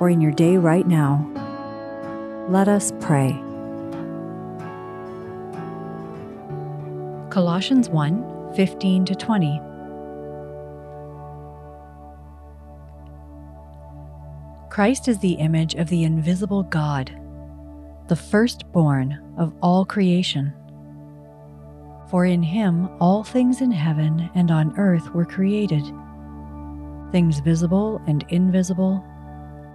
or in your day right now, let us pray. Colossians 1 15 to 20. Christ is the image of the invisible God, the firstborn of all creation. For in him all things in heaven and on earth were created, things visible and invisible,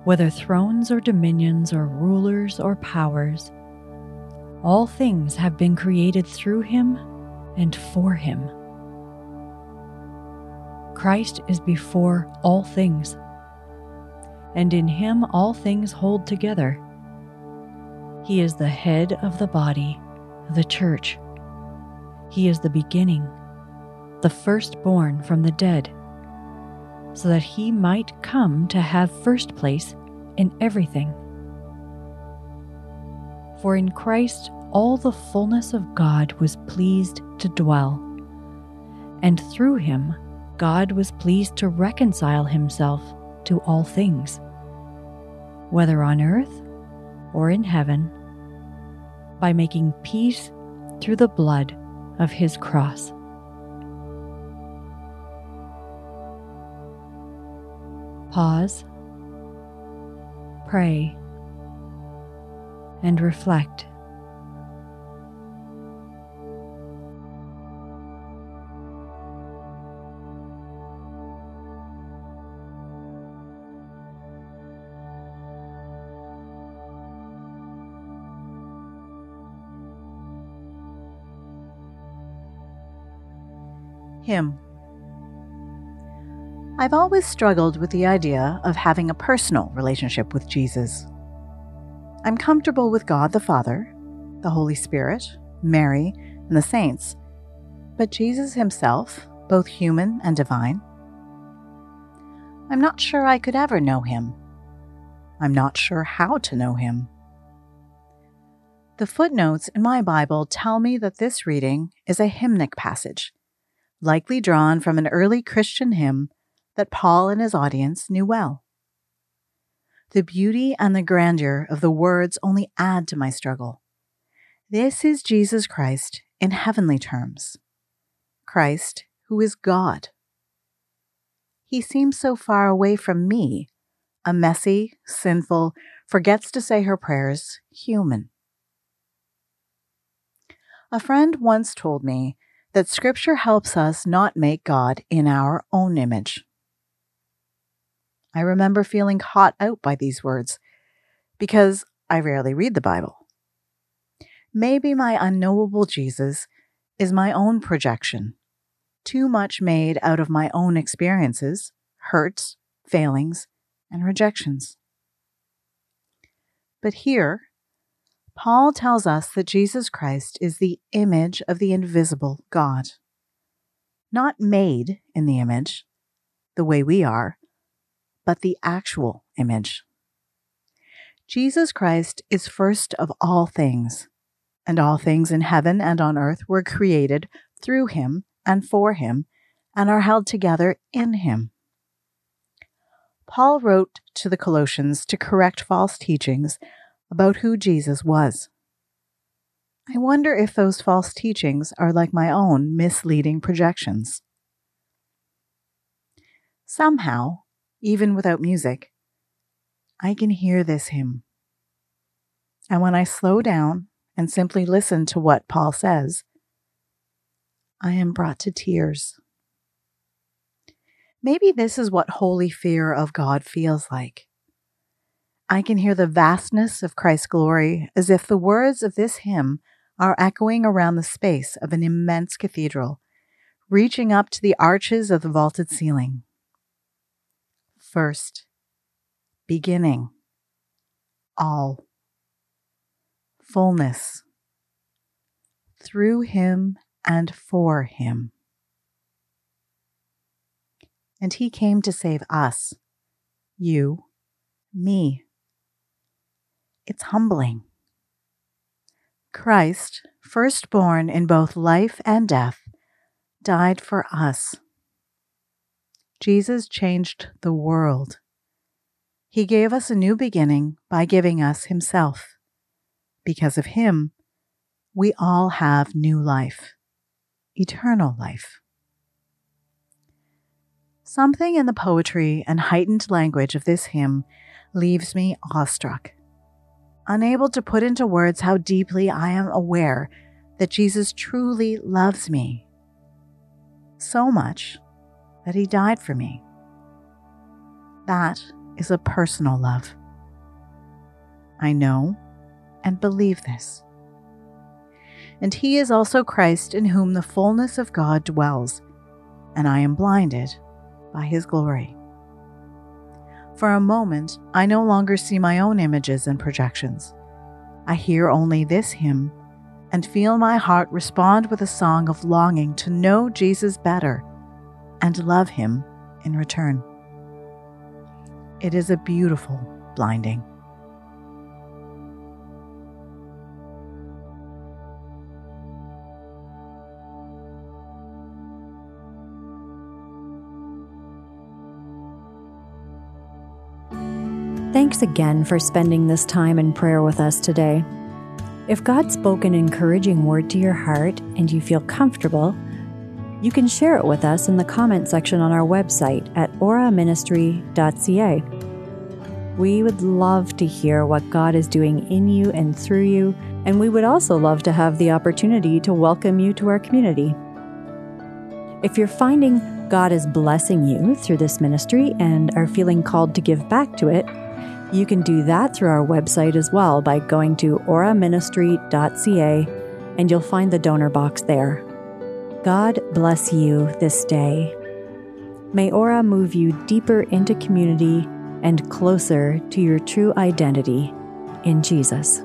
whether thrones or dominions or rulers or powers. All things have been created through him and for him. Christ is before all things, and in him all things hold together. He is the head of the body, the church. He is the beginning, the firstborn from the dead, so that he might come to have first place in everything. For in Christ all the fullness of God was pleased to dwell, and through him God was pleased to reconcile himself to all things, whether on earth or in heaven, by making peace through the blood of his cross. Pause, pray, and reflect. Hymn. I've always struggled with the idea of having a personal relationship with Jesus. I'm comfortable with God the Father, the Holy Spirit, Mary, and the saints, but Jesus himself, both human and divine, I'm not sure I could ever know him. I'm not sure how to know him. The footnotes in my Bible tell me that this reading is a hymnic passage likely drawn from an early Christian hymn that Paul and his audience knew well. The beauty and the grandeur of the words only add to my struggle. This is Jesus Christ in heavenly terms. Christ, who is God. He seems so far away from me, a messy, sinful, forgets to say her prayers human. A friend once told me that Scripture helps us not make God in our own image. I remember feeling caught out by these words because I rarely read the Bible. Maybe my unknowable Jesus is my own projection, too much made out of my own experiences, hurts, failings, and rejections. But here, Paul tells us that Jesus Christ is the image of the invisible God. Not made in the image, the way we are, but the actual image. Jesus Christ is first of all things, and all things in heaven and on earth were created through him and for him, and are held together in him. Paul wrote to the Colossians to correct false teachings about who Jesus was. I wonder if those false teachings are like my own misleading projections. Somehow, even without music, I can hear this hymn. And when I slow down and simply listen to what Paul says, I am brought to tears. Maybe this is what holy fear of God feels like. I can hear the vastness of Christ's glory as if the words of this hymn are echoing around the space of an immense cathedral, reaching up to the arches of the vaulted ceiling. First, beginning, all, fullness, through him and for him. And he came to save us, you, me. It's humbling. Christ, firstborn in both life and death, died for us. Jesus changed the world. He gave us a new beginning by giving us Himself. Because of Him, we all have new life, eternal life. Something in the poetry and heightened language of this hymn leaves me awestruck unable to put into words how deeply I am aware that Jesus truly loves me. So much that he died for me. That is a personal love. I know and believe this. And he is also Christ in whom the fullness of God dwells, and I am blinded by his glory. For a moment, I no longer see my own images and projections. I hear only this hymn and feel my heart respond with a song of longing to know Jesus better and love him in return. It is a beautiful blinding. Thanks again for spending this time in prayer with us today. If God spoke an encouraging word to your heart and you feel comfortable, you can share it with us in the comment section on our website at oraministry.ca. We would love to hear what God is doing in you and through you, and we would also love to have the opportunity to welcome you to our community. If you're finding God is blessing you through this ministry and are feeling called to give back to it, you can do that through our website as well by going to oraministry.ca and you'll find the donor box there. God bless you this day. May Ora move you deeper into community and closer to your true identity in Jesus.